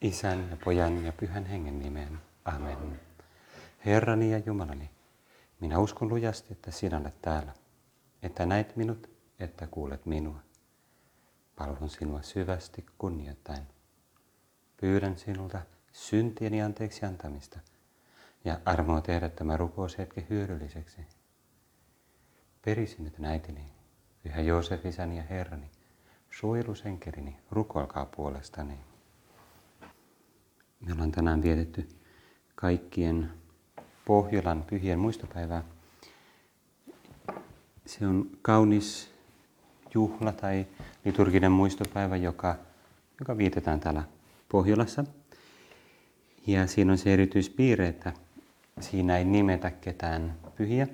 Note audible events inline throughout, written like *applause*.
Isän ja Pojan ja Pyhän Hengen nimeen. Amen. Herrani ja Jumalani, minä uskon lujasti, että sinä olet täällä, että näet minut, että kuulet minua. Palvon sinua syvästi kunnioittain. Pyydän sinulta syntieni anteeksi antamista ja armoa tehdä tämä rukoushetki hyödylliseksi. Perisin nyt äitini, Pyhä Joosef, isäni ja Herrani, suojelusenkelini, rukoilkaa puolestani. Me ollaan tänään vietetty kaikkien Pohjolan pyhien muistopäivää. Se on kaunis juhla tai liturginen muistopäivä, joka, joka vietetään täällä Pohjolassa. Ja siinä on se erityispiirre, että siinä ei nimetä ketään pyhiä,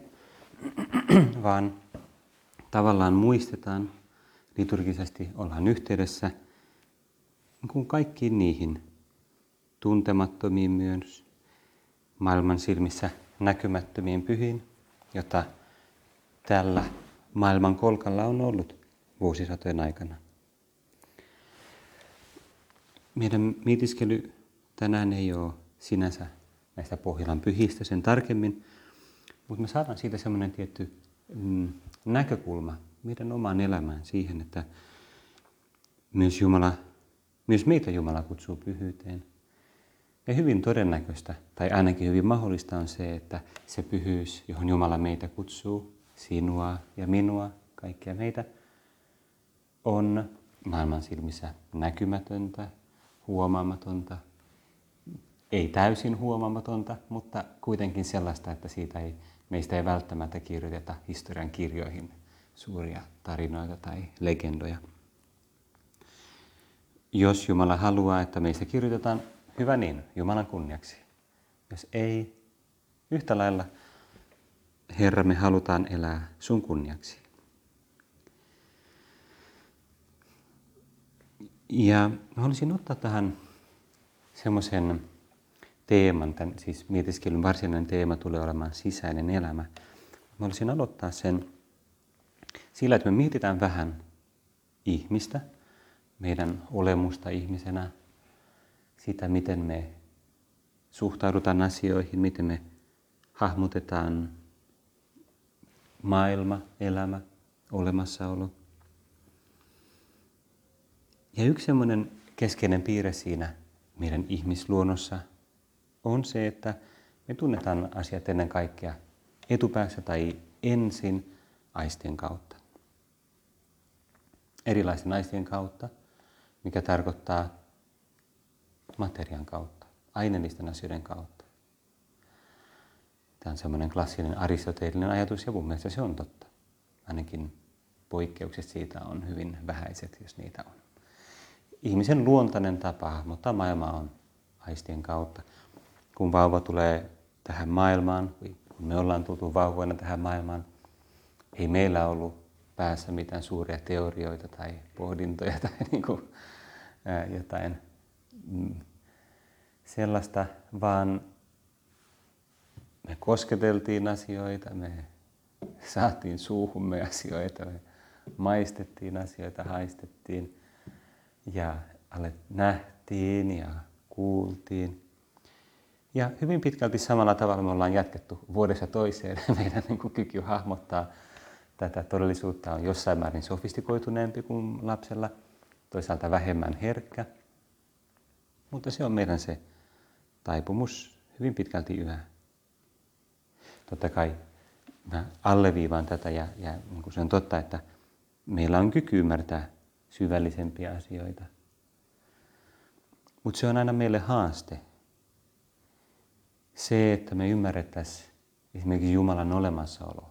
*clears throat* vaan tavallaan muistetaan liturgisesti, ollaan yhteydessä niin kuin kaikkiin niihin tuntemattomiin myös, maailman silmissä näkymättömiin pyhiin, jota tällä maailman kolkalla on ollut vuosisatojen aikana. Meidän mietiskely tänään ei ole sinänsä näistä Pohjolan pyhistä sen tarkemmin, mutta me saadaan siitä semmoinen tietty mm, näkökulma meidän omaan elämään siihen, että myös, Jumala, myös meitä Jumala kutsuu pyhyyteen. Ja hyvin todennäköistä, tai ainakin hyvin mahdollista on se, että se pyhyys, johon Jumala meitä kutsuu, sinua ja minua, kaikkia meitä, on maailman silmissä näkymätöntä, huomaamatonta, ei täysin huomaamatonta, mutta kuitenkin sellaista, että siitä ei, meistä ei välttämättä kirjoiteta historian kirjoihin suuria tarinoita tai legendoja. Jos Jumala haluaa, että meistä kirjoitetaan, hyvä niin, Jumalan kunniaksi. Jos ei, yhtä lailla, Herra, me halutaan elää sun kunniaksi. Ja mä haluaisin ottaa tähän semmoisen teeman, tämän, siis mietiskelyn varsinainen teema tulee olemaan sisäinen elämä. Mä haluaisin aloittaa sen sillä, että me mietitään vähän ihmistä, meidän olemusta ihmisenä, sitä, miten me suhtaudutaan asioihin, miten me hahmotetaan maailma, elämä, olemassaolo. Ja yksi semmoinen keskeinen piirre siinä meidän ihmisluonnossa on se, että me tunnetaan asiat ennen kaikkea etupäässä tai ensin aistien kautta. Erilaisten aistien kautta, mikä tarkoittaa materian kautta, aineellisten asioiden kautta. Tämä on semmoinen klassinen aristoteellinen ajatus ja mun mielestä se on totta. Ainakin poikkeukset siitä on hyvin vähäiset, jos niitä on. Ihmisen luontainen tapa hahmottaa maailmaa on aistien kautta. Kun vauva tulee tähän maailmaan, kun me ollaan tultu vauvoina tähän maailmaan, ei meillä ollut päässä mitään suuria teorioita tai pohdintoja tai *laughs* niin kuin, ää, jotain sellaista, vaan me kosketeltiin asioita, me saatiin suuhumme asioita, me maistettiin asioita, haistettiin ja nähtiin ja kuultiin. Ja hyvin pitkälti samalla tavalla me ollaan jatkettu vuodessa toiseen. *laughs* Meidän niin kuin kyky hahmottaa tätä todellisuutta on jossain määrin sofistikoituneempi kuin lapsella, toisaalta vähemmän herkkä. Mutta se on meidän se taipumus hyvin pitkälti yhä. Totta kai mä alleviivaan tätä ja, ja niin kuin se on totta, että meillä on kyky ymmärtää syvällisempiä asioita. Mutta se on aina meille haaste. Se, että me ymmärrettäisiin esimerkiksi Jumalan olemassaolo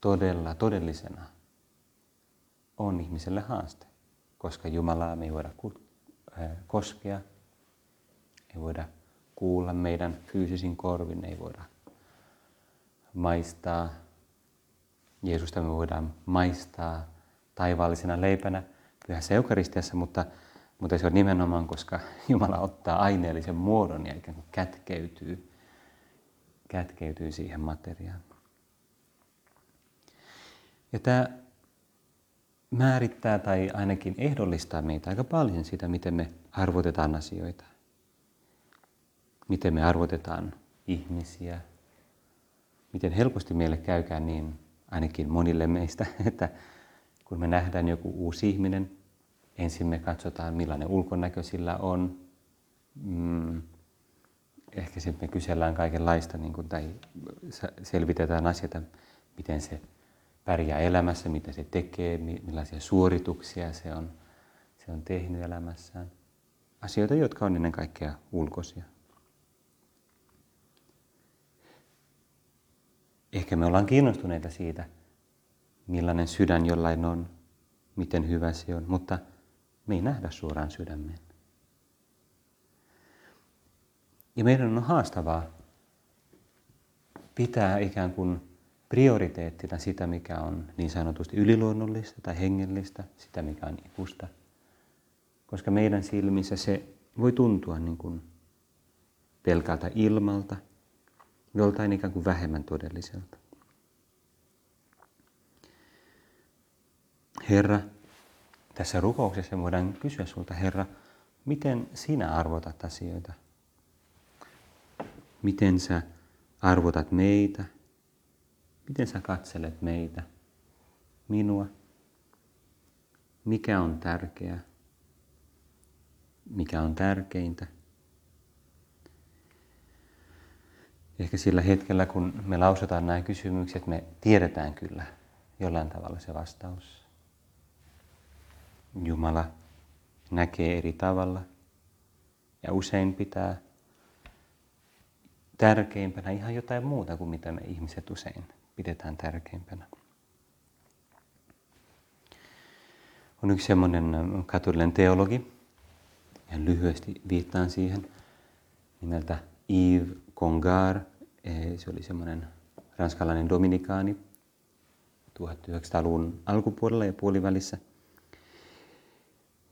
todella, todellisena, on ihmiselle haaste. Koska Jumalaa me ei voida koskea, ei voida kuulla meidän fyysisin korvin, ei voida maistaa. Jeesusta me voidaan maistaa taivaallisena leipänä pyhässä eukaristiassa, mutta, mutta se on nimenomaan, koska Jumala ottaa aineellisen muodon ja ikään kuin kätkeytyy, kätkeytyy siihen materiaan. Ja tämä määrittää tai ainakin ehdollistaa meitä aika paljon sitä, miten me arvotetaan asioita, miten me arvotetaan ihmisiä, miten helposti meille käykään niin, ainakin monille meistä, *laughs* että kun me nähdään joku uusi ihminen, ensin me katsotaan millainen ulkonäkö sillä on, mm, ehkä sitten me kysellään kaikenlaista niin kuin, tai selvitetään asioita, miten se pärjää elämässä, mitä se tekee, millaisia suorituksia se on, se on tehnyt elämässään. Asioita, jotka on ennen kaikkea ulkoisia. Ehkä me ollaan kiinnostuneita siitä, millainen sydän jollain on, miten hyvä se on, mutta me ei nähdä suoraan sydämeen. Ja meidän on haastavaa pitää ikään kuin prioriteettina sitä, mikä on niin sanotusti yliluonnollista tai hengellistä, sitä mikä on ikuista. Koska meidän silmissä se voi tuntua niin kuin pelkältä ilmalta, joltain ikään kuin vähemmän todelliselta. Herra, tässä rukouksessa voidaan kysyä sulta, Herra, miten sinä arvotat asioita? Miten sä arvotat meitä? Miten sä katselet meitä? Minua? Mikä on tärkeää? Mikä on tärkeintä? Ehkä sillä hetkellä, kun me lausutaan nämä kysymykset, me tiedetään kyllä jollain tavalla se vastaus. Jumala näkee eri tavalla ja usein pitää tärkeimpänä ihan jotain muuta kuin mitä me ihmiset usein pidetään tärkeimpänä. On yksi semmoinen katolinen teologi, ja lyhyesti viittaan siihen, nimeltä Yves Congar. E, se oli semmoinen ranskalainen dominikaani 1900-luvun alkupuolella ja puolivälissä.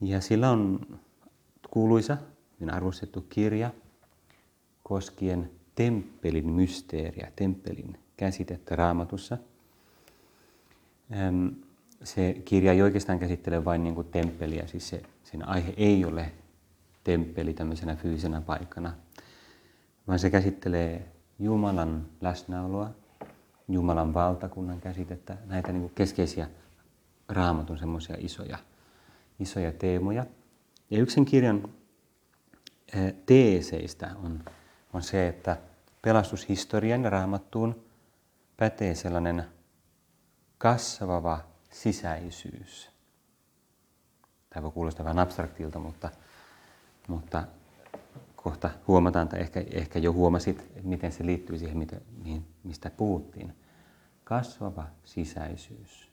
Ja sillä on kuuluisa, hyvin arvostettu kirja koskien temppelin mysteeriä, temppelin käsitettä raamatussa. Se kirja ei oikeastaan käsittele vain niin kuin temppeliä, siis se, sen aihe ei ole temppeli tämmöisenä fyysisenä paikkana, vaan se käsittelee Jumalan läsnäoloa, Jumalan valtakunnan käsitettä, näitä niin kuin keskeisiä raamatun semmoisia isoja, isoja teemoja. Ja yksi kirjan teeseistä on, on se, että pelastushistorian ja raamattuun pätee sellainen kasvava sisäisyys. Tämä voi kuulostaa vähän abstraktilta, mutta, mutta kohta huomataan, tai ehkä, ehkä jo huomasit, miten se liittyy siihen, mitä, mihin, mistä puhuttiin. Kasvava sisäisyys.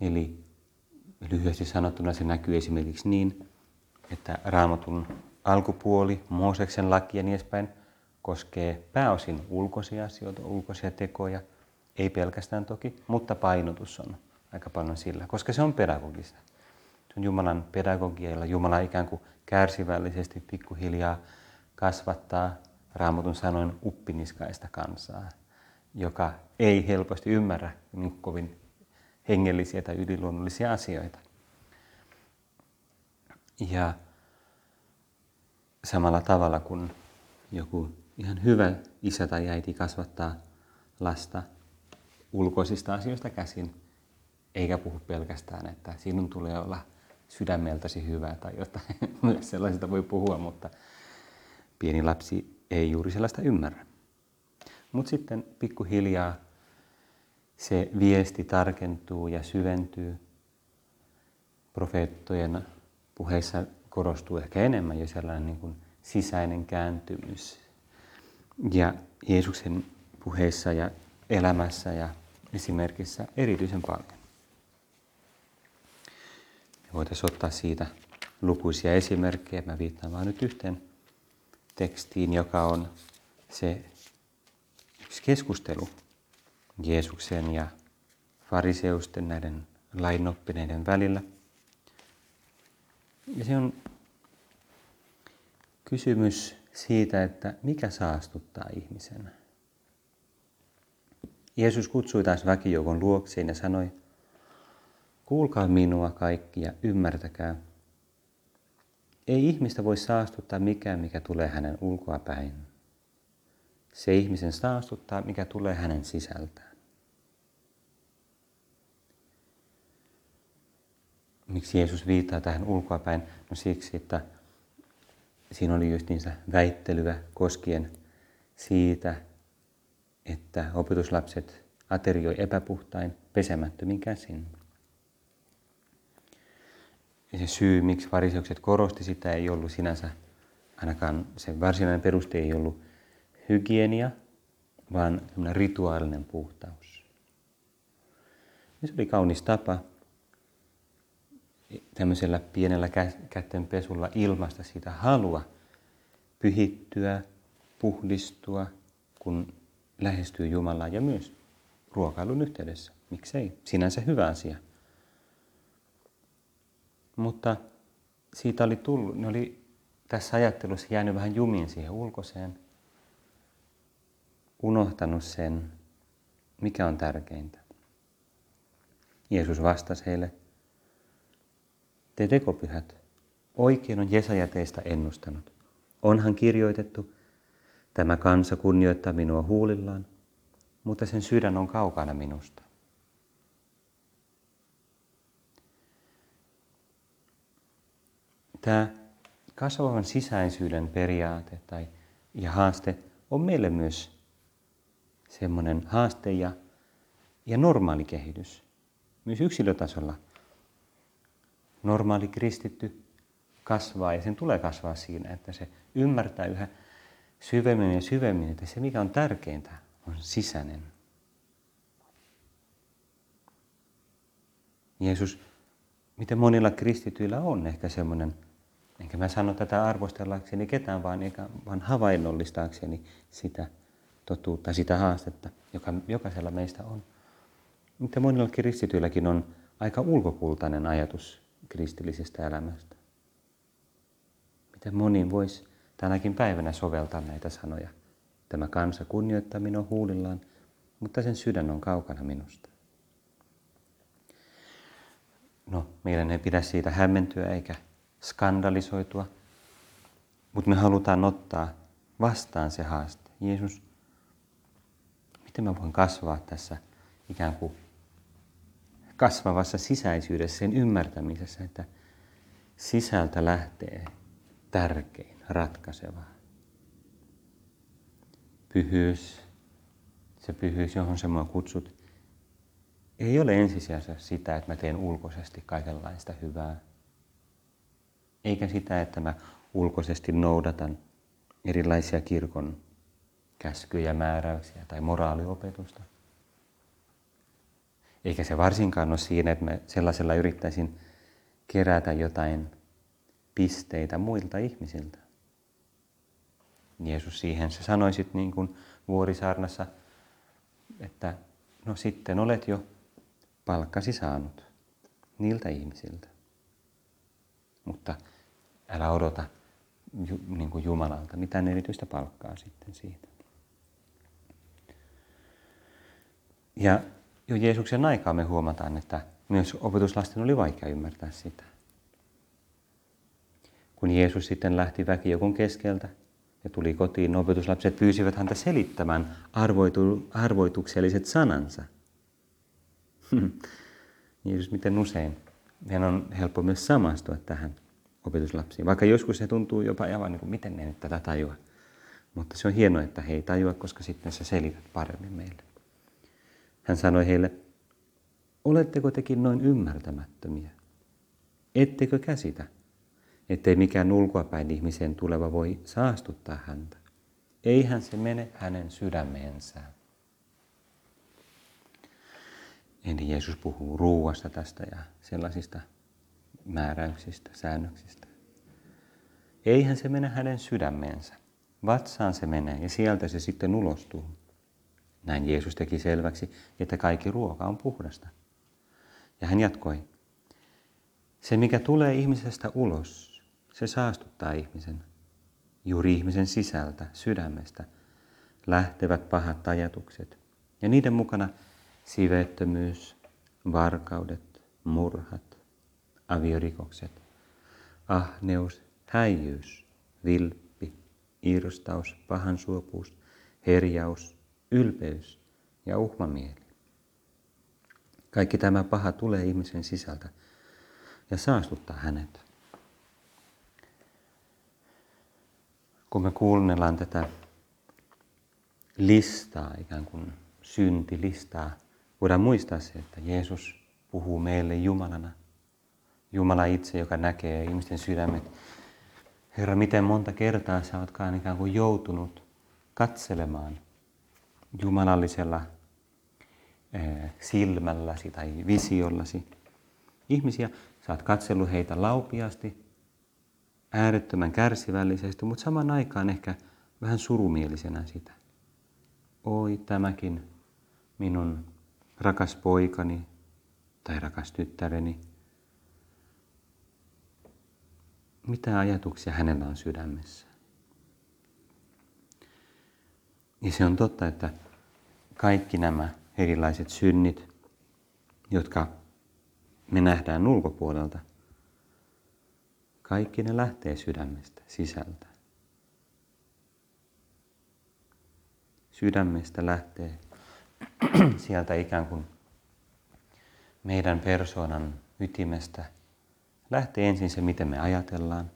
Eli lyhyesti sanottuna se näkyy esimerkiksi niin, että raamatun alkupuoli, Mooseksen laki ja niin edespäin – koskee pääosin ulkoisia asioita, ulkoisia tekoja, ei pelkästään toki, mutta painotus on aika paljon sillä, koska se on pedagogista. On Jumalan pedagogia, jolla Jumala ikään kuin kärsivällisesti pikkuhiljaa kasvattaa raamatun sanoin uppiniskaista kansaa, joka ei helposti ymmärrä niin kovin hengellisiä tai yliluonnollisia asioita. Ja samalla tavalla kuin joku ihan hyvä isä tai äiti kasvattaa lasta ulkoisista asioista käsin, eikä puhu pelkästään, että sinun tulee olla sydämeltäsi hyvä tai jotain. *laughs* Myös sellaisista voi puhua, mutta pieni lapsi ei juuri sellaista ymmärrä. Mutta sitten pikkuhiljaa se viesti tarkentuu ja syventyy. Profeettojen puheissa korostuu ehkä enemmän jo sellainen niin kuin sisäinen kääntymys, ja Jeesuksen puheessa ja elämässä ja esimerkissä erityisen paljon. Voitaisiin ottaa siitä lukuisia esimerkkejä. Mä viittaan vain nyt yhteen tekstiin, joka on se yksi keskustelu Jeesuksen ja fariseusten näiden lainoppineiden välillä. Ja se on kysymys siitä, että mikä saastuttaa ihmisen. Jeesus kutsui taas väkijoukon luokseen ja sanoi, kuulkaa minua kaikki ja ymmärtäkää. Ei ihmistä voi saastuttaa mikään, mikä tulee hänen ulkoapäin. Se ihmisen saastuttaa, mikä tulee hänen sisältään. Miksi Jeesus viittaa tähän ulkoapäin? No siksi, että siinä oli just niissä väittelyä koskien siitä, että opetuslapset aterioi epäpuhtain pesemättömin käsin. Ja se syy, miksi fariseukset korosti sitä, ei ollut sinänsä, ainakaan se varsinainen peruste ei ollut hygienia, vaan rituaalinen puhtaus. Ja se oli kaunis tapa tämmöisellä pienellä kättenpesulla ilmasta sitä halua pyhittyä, puhdistua, kun lähestyy Jumalaa ja myös ruokailun yhteydessä. Miksei? Sinänsä hyvä asia. Mutta siitä oli tullut, ne oli tässä ajattelussa jäänyt vähän jumiin siihen ulkoiseen, unohtanut sen, mikä on tärkeintä. Jeesus vastasi heille, te tekopyhät, oikein on Jesaja teistä ennustanut. Onhan kirjoitettu, tämä kansa kunnioittaa minua huulillaan, mutta sen sydän on kaukana minusta. Tämä kasvavan sisäisyyden periaate tai, ja haaste on meille myös semmoinen haaste ja, ja normaali kehitys. Myös yksilötasolla normaali kristitty kasvaa ja sen tulee kasvaa siinä, että se ymmärtää yhä syvemmin ja syvemmin, että se mikä on tärkeintä on sisäinen. Jeesus, miten monilla kristityillä on ehkä semmoinen Enkä mä sano tätä arvostellakseni ketään, vaan, eikä, vaan havainnollistaakseni sitä totuutta, sitä haastetta, joka jokaisella meistä on. Mutta monilla kristityilläkin on aika ulkokultainen ajatus kristillisestä elämästä. Miten moni voisi tänäkin päivänä soveltaa näitä sanoja. Tämä kansa kunnioittaa minua huulillaan, mutta sen sydän on kaukana minusta. No, meidän ei pidä siitä hämmentyä eikä skandalisoitua, mutta me halutaan ottaa vastaan se haaste. Jeesus, miten mä voin kasvaa tässä ikään kuin kasvavassa sisäisyydessä, sen ymmärtämisessä, että sisältä lähtee tärkein, ratkaiseva. Pyhyys, se pyhyys, johon sä mua kutsut, ei ole ensisijaisesti sitä, että mä teen ulkoisesti kaikenlaista hyvää, eikä sitä, että mä ulkoisesti noudatan erilaisia kirkon käskyjä, määräyksiä tai moraaliopetusta. Eikä se varsinkaan ole siinä, että mä sellaisella yrittäisin kerätä jotain pisteitä muilta ihmisiltä. Jeesus siihen se sanoi sitten niin kuin vuorisaarnassa, että no sitten olet jo palkkasi saanut niiltä ihmisiltä. Mutta älä odota niin kuin Jumalalta mitään erityistä palkkaa sitten siitä. Ja jo Jeesuksen aikaa me huomataan, että myös opetuslasten oli vaikea ymmärtää sitä. Kun Jeesus sitten lähti väkijoukon keskeltä ja tuli kotiin, opetuslapset pyysivät häntä selittämään arvoitu, arvoitukselliset sanansa. Jeesus miten usein. Meidän on helppo myös samastua tähän opetuslapsiin. Vaikka joskus se tuntuu jopa aivan niin kuin, miten ne nyt tätä tajua. Mutta se on hienoa, että he ei tajua, koska sitten se selität paremmin meille. Hän sanoi heille, oletteko tekin noin ymmärtämättömiä? Ettekö käsitä, ettei mikään ulkoapäin ihmisen tuleva voi saastuttaa häntä? Eihän se mene hänen sydämeensä. Eli Jeesus puhuu ruuasta tästä ja sellaisista määräyksistä, säännöksistä. Eihän se mene hänen sydämeensä. Vatsaan se menee ja sieltä se sitten ulostuu. Näin Jeesus teki selväksi, että kaikki ruoka on puhdasta. Ja hän jatkoi, se mikä tulee ihmisestä ulos, se saastuttaa ihmisen. Juuri ihmisen sisältä, sydämestä, lähtevät pahat ajatukset. Ja niiden mukana siveettömyys, varkaudet, murhat, aviorikokset, ahneus, häijyys, vilppi, irstaus, pahansuopuus, herjaus, ylpeys ja uhmamieli. Kaikki tämä paha tulee ihmisen sisältä ja saastuttaa hänet. Kun me kuunnellaan tätä listaa, ikään kuin syntilistaa, voidaan muistaa se, että Jeesus puhuu meille Jumalana. Jumala itse, joka näkee ihmisten sydämet. Herra, miten monta kertaa sä ootkaan ikään kuin joutunut katselemaan jumalallisella eh, silmälläsi tai visiollasi ihmisiä. Sä oot katsellut heitä laupiasti, äärettömän kärsivällisesti, mutta saman aikaan ehkä vähän surumielisenä sitä. Oi tämäkin minun rakas poikani tai rakas tyttäreni. Mitä ajatuksia hänellä on sydämessä? Ja se on totta, että kaikki nämä erilaiset synnit, jotka me nähdään ulkopuolelta, kaikki ne lähtee sydämestä sisältä. Sydämestä lähtee sieltä ikään kuin meidän persoonan ytimestä lähtee ensin se, miten me ajatellaan,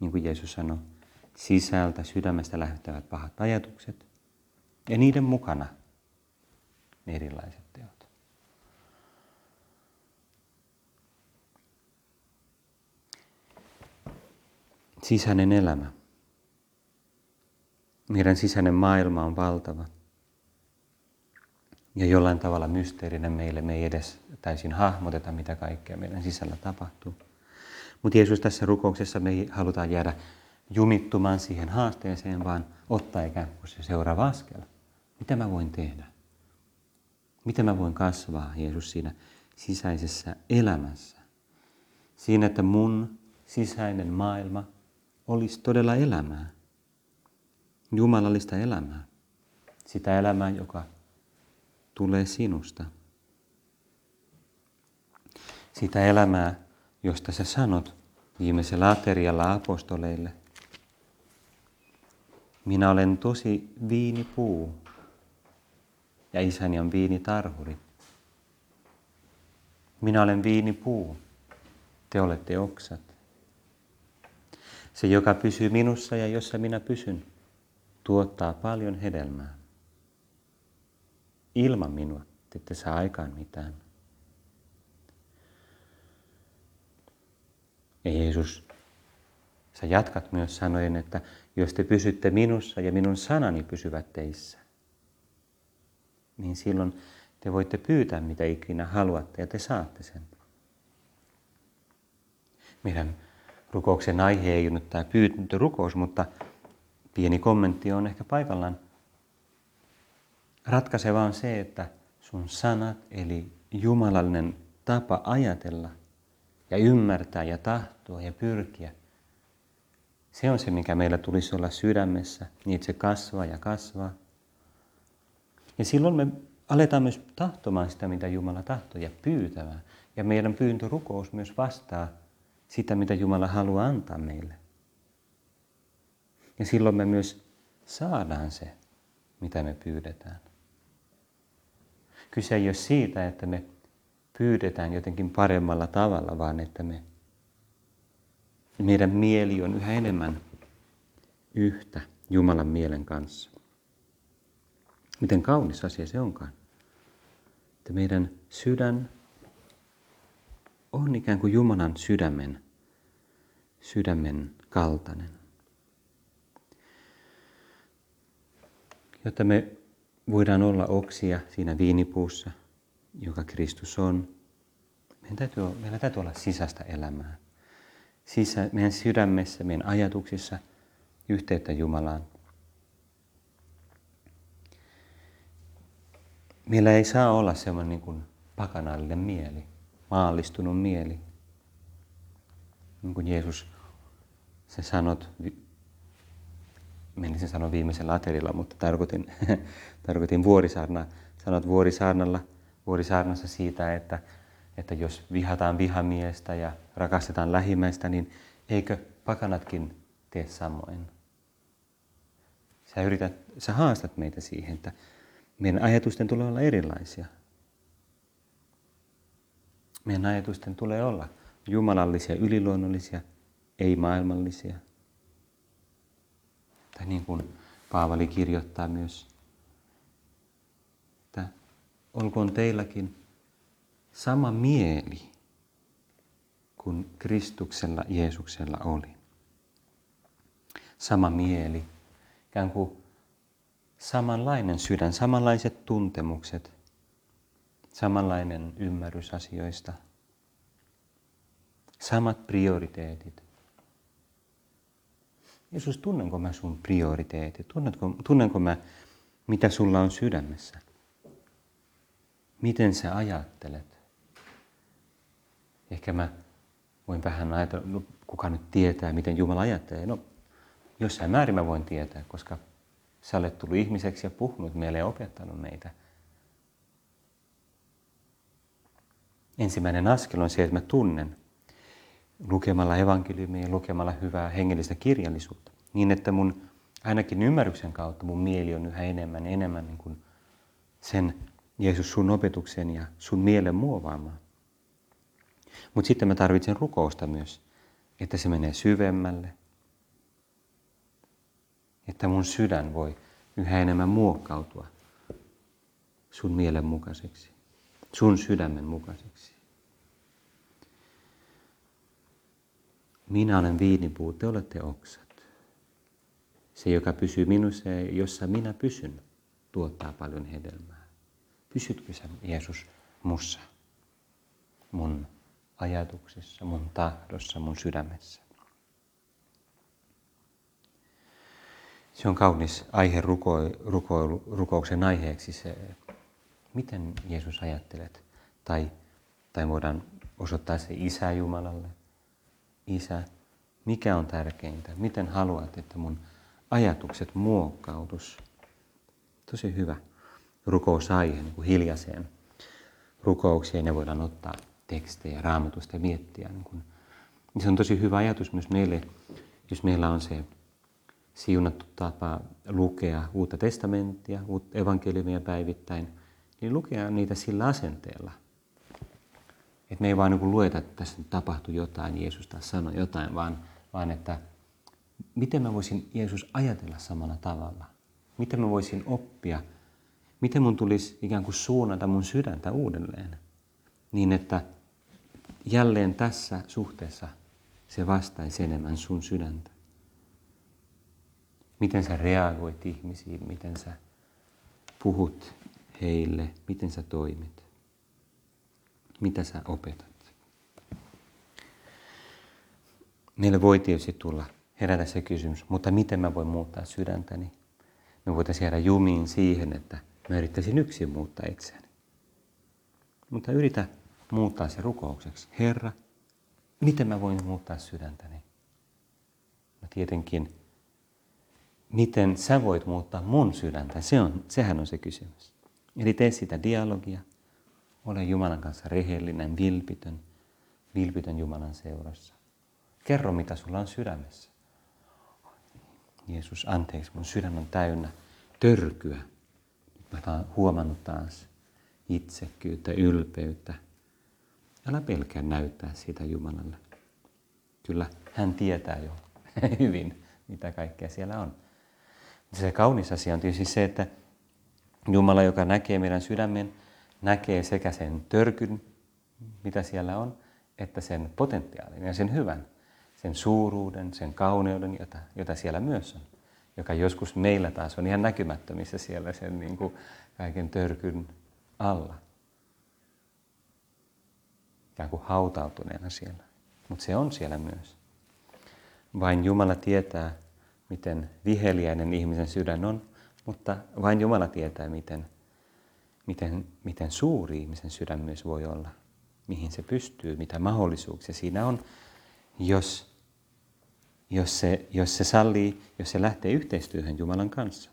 niin kuin Jeesus sanoi, sisältä, sydämestä lähtevät pahat ajatukset ja niiden mukana erilaiset teot. Sisäinen elämä. Meidän sisäinen maailma on valtava ja jollain tavalla mysteerinen meille. Me ei edes täysin hahmoteta, mitä kaikkea meidän sisällä tapahtuu. Mutta Jeesus tässä rukouksessa me ei haluta jäädä jumittumaan siihen haasteeseen, vaan ottaa ikään kuin se seuraava askel. Mitä mä voin tehdä? Miten mä voin kasvaa, Jeesus, siinä sisäisessä elämässä? Siinä, että mun sisäinen maailma olisi todella elämää. Jumalallista elämää. Sitä elämää, joka tulee sinusta. Sitä elämää, josta sä sanot viimeisellä aterialla apostoleille. Minä olen tosi viinipuu ja isäni on viinitarhuri. Minä olen viinipuu, te olette oksat. Se, joka pysyy minussa ja jossa minä pysyn, tuottaa paljon hedelmää. Ilman minua te ette saa aikaan mitään. Ja Jeesus, sä jatkat myös sanoen, että jos te pysytte minussa ja minun sanani pysyvät teissä, niin silloin te voitte pyytää mitä ikinä haluatte ja te saatte sen. Meidän rukouksen aihe ei ole nyt tämä rukous, mutta pieni kommentti on ehkä paikallaan. Ratkaiseva on se, että sun sanat, eli jumalallinen tapa ajatella ja ymmärtää ja tahtoa ja pyrkiä, se on se, mikä meillä tulisi olla sydämessä, niin että se kasvaa ja kasvaa. Ja silloin me aletaan myös tahtomaan sitä, mitä Jumala tahtoo ja pyytämään. Ja meidän pyyntörukous myös vastaa sitä, mitä Jumala haluaa antaa meille. Ja silloin me myös saadaan se, mitä me pyydetään. Kyse ei ole siitä, että me pyydetään jotenkin paremmalla tavalla, vaan että me, meidän mieli on yhä enemmän yhtä Jumalan mielen kanssa. Miten kaunis asia se onkaan. Että meidän sydän on ikään kuin Jumalan sydämen, sydämen kaltainen. Jotta me voidaan olla oksia siinä viinipuussa, joka Kristus on. Meidän täytyy, meillä täytyy olla sisäistä elämää. Sisä, meidän sydämessä, meidän ajatuksissa yhteyttä Jumalaan. Meillä ei saa olla semmoinen niin kuin pakanallinen mieli, maallistunut mieli. Niin kuin Jeesus, sä sanot menisin sanoa viimeisellä aterilla, mutta tarkoitin, *laughs* tarkoitin vuorisaarnaa. Sanot vuorisaarnalla, vuorisaarnassa siitä, että, että jos vihataan vihamiestä ja rakastetaan lähimmäistä, niin eikö pakanatkin tee samoin. Sä, yrität, sä haastat meitä siihen, että meidän ajatusten tulee olla erilaisia. Meidän ajatusten tulee olla jumalallisia, yliluonnollisia, ei maailmallisia. Tai niin kuin Paavali kirjoittaa myös, olkoon teilläkin sama mieli kuin Kristuksella Jeesuksella oli. Sama mieli, ikään kuin samanlainen sydän, samanlaiset tuntemukset, samanlainen ymmärrys asioista, samat prioriteetit. Jeesus, tunnenko mä sun prioriteetit? Tunnenko, tunnenko mä, mitä sulla on sydämessä? Miten sä ajattelet? Ehkä mä voin vähän ajatella, no, kuka nyt tietää, miten Jumala ajattelee. No, jossain määrin mä voin tietää, koska sä olet tullut ihmiseksi ja puhunut meille ja opettanut meitä. Ensimmäinen askel on se, että mä tunnen lukemalla evankeliumia ja lukemalla hyvää hengellistä kirjallisuutta. Niin, että mun ainakin ymmärryksen kautta mun mieli on yhä enemmän enemmän niin kuin sen Jeesus sun opetuksen ja sun mielen muovaamaan. Mutta sitten mä tarvitsen rukousta myös, että se menee syvemmälle, että mun sydän voi yhä enemmän muokkautua sun mielen mukaiseksi, sun sydämen mukaiseksi. Minä olen viinipuu, te olette oksat. Se, joka pysyy minussa ja jossa minä pysyn, tuottaa paljon hedelmää. Pysytkö sä, Jeesus, mussa, mun ajatuksissa, mun tahdossa, mun sydämessä? Se on kaunis aihe ruko, ruko, rukouksen aiheeksi se, miten Jeesus ajattelet. Tai, tai voidaan osoittaa se Isä Jumalalle. Isä, mikä on tärkeintä? Miten haluat, että mun ajatukset muokkautus? Tosi hyvä rukousaihe niin hiljaiseen rukoukseen ne voidaan ottaa tekstejä raamatusta ja miettiä. Niin kuin. Se on tosi hyvä ajatus myös meille, jos meillä on se siunattu tapa lukea uutta testamenttia, uutta evankeliumia päivittäin, niin lukea niitä sillä asenteella. Että me ei vaan niin lueta, että tässä tapahtui jotain, Jeesus taas sanoi jotain, vaan, vaan että miten mä voisin Jeesus ajatella samalla tavalla. Miten mä voisin oppia, miten mun tulisi ikään kuin suunnata mun sydäntä uudelleen. Niin että jälleen tässä suhteessa se vastaisi enemmän sun sydäntä miten sä reagoit ihmisiin, miten sä puhut heille, miten sä toimit, mitä sä opetat. Meille voi tietysti tulla herätä se kysymys, mutta miten mä voin muuttaa sydäntäni? Me voitaisiin jäädä jumiin siihen, että mä yrittäisin yksin muuttaa itseäni. Mutta yritä muuttaa se rukoukseksi. Herra, miten mä voin muuttaa sydäntäni? No tietenkin miten sä voit muuttaa mun sydäntä. Se on, sehän on se kysymys. Eli tee sitä dialogia. Ole Jumalan kanssa rehellinen, vilpitön, vilpitön Jumalan seurassa. Kerro, mitä sulla on sydämessä. Jeesus, anteeksi, mun sydän on täynnä törkyä. Mä huomannut taas itsekyyttä, ylpeyttä. Älä pelkää näyttää sitä Jumalalle. Kyllä hän tietää jo *laughs* hyvin, mitä kaikkea siellä on. Se kaunis asia on tietysti se, että Jumala, joka näkee meidän sydämen, näkee sekä sen törkyn, mitä siellä on, että sen potentiaalin ja sen hyvän, sen suuruuden, sen kauneuden, jota, jota siellä myös on, joka joskus meillä taas on ihan näkymättömissä siellä sen niin kuin kaiken törkyn alla. Ikään kuin hautautuneena siellä. Mutta se on siellä myös. Vain Jumala tietää, miten viheliäinen ihmisen sydän on, mutta vain Jumala tietää, miten, miten, miten suuri ihmisen sydän myös voi olla, mihin se pystyy, mitä mahdollisuuksia siinä on, jos, jos, se, jos se sallii, jos se lähtee yhteistyöhön Jumalan kanssa.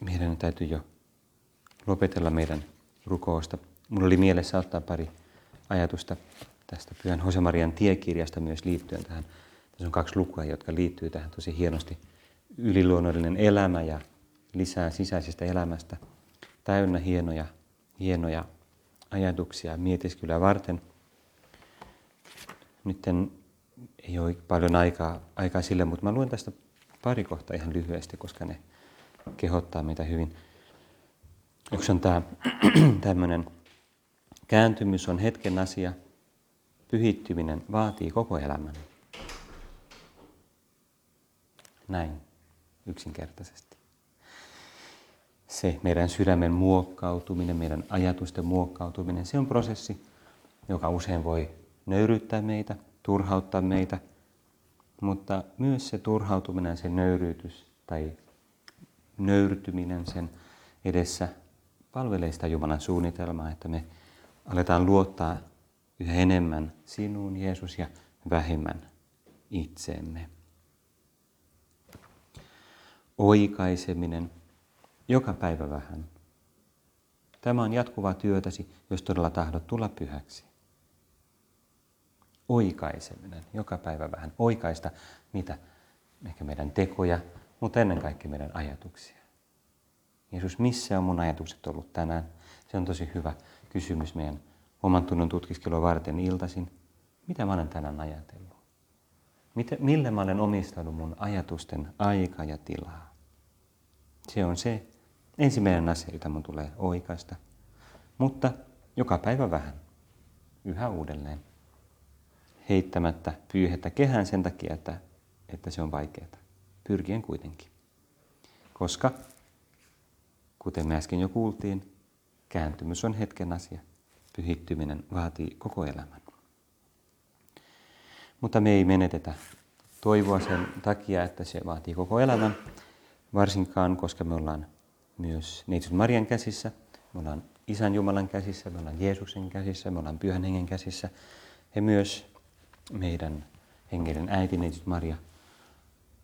Meidän täytyy jo lopetella meidän rukousta, Mulla oli mielessä ottaa pari ajatusta tästä Pyhän Josemarian tiekirjasta myös liittyen tähän. Tässä on kaksi lukua, jotka liittyy tähän tosi hienosti. Yliluonnollinen elämä ja lisää sisäisestä elämästä. Täynnä hienoja, hienoja ajatuksia mietiskyllä varten. Nyt ei ole paljon aikaa, aikaa sille, mutta mä luen tästä pari kohtaa ihan lyhyesti, koska ne kehottaa meitä hyvin. Yksi on tämä *clears throat* tämmöinen kääntymys on hetken asia, pyhittyminen vaatii koko elämän. Näin yksinkertaisesti. Se meidän sydämen muokkautuminen, meidän ajatusten muokkautuminen, se on prosessi, joka usein voi nöyryyttää meitä, turhauttaa meitä, mutta myös se turhautuminen, se nöyryytys tai nöyrtyminen sen edessä palvelee sitä Jumalan suunnitelmaa, että me aletaan luottaa yhä enemmän sinuun, Jeesus, ja vähemmän itseemme. Oikaiseminen joka päivä vähän. Tämä on jatkuvaa työtäsi, jos todella tahdot tulla pyhäksi. Oikaiseminen joka päivä vähän. Oikaista mitä ehkä meidän tekoja, mutta ennen kaikkea meidän ajatuksia. Jeesus, missä on mun ajatukset ollut tänään? Se on tosi hyvä kysymys meidän oman tunnon tutkiskelua varten iltaisin. Mitä mä olen tänään ajatellut? Miten, millä mä olen omistanut mun ajatusten aika ja tilaa? Se on se ensimmäinen asia, jota mun tulee oikaista. Mutta joka päivä vähän. Yhä uudelleen. Heittämättä pyyhettä kehään sen takia, että, että se on vaikeaa. Pyrkien kuitenkin. Koska, kuten me äsken jo kuultiin, kääntymys on hetken asia pyhittyminen vaatii koko elämän. Mutta me ei menetetä toivoa sen takia, että se vaatii koko elämän, varsinkaan koska me ollaan myös Neitsyt Marian käsissä, me ollaan Isän Jumalan käsissä, me ollaan Jeesuksen käsissä, me ollaan Pyhän Hengen käsissä ja myös meidän hengellinen äiti Neitsyt Maria.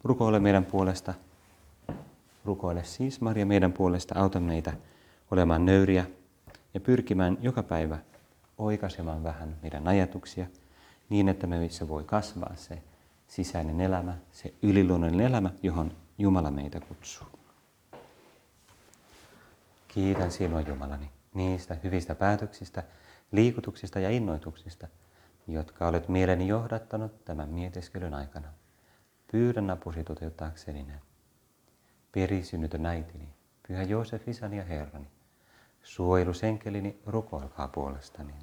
Rukoile meidän puolesta, rukoile siis Maria meidän puolesta, auta meitä olemaan nöyriä ja pyrkimään joka päivä oikaisemaan vähän meidän ajatuksia niin, että meissä voi kasvaa se sisäinen elämä, se yliluonnollinen elämä, johon Jumala meitä kutsuu. Kiitän sinua Jumalani niistä hyvistä päätöksistä, liikutuksista ja innoituksista, jotka olet mieleni johdattanut tämän mietiskelyn aikana. Pyydän apusi toteuttaakseni ne. Perisynnytön äitini, Pyhä Joosef, isäni ja Herrani, Suojelusenkelini, rukoilkaa puolestani.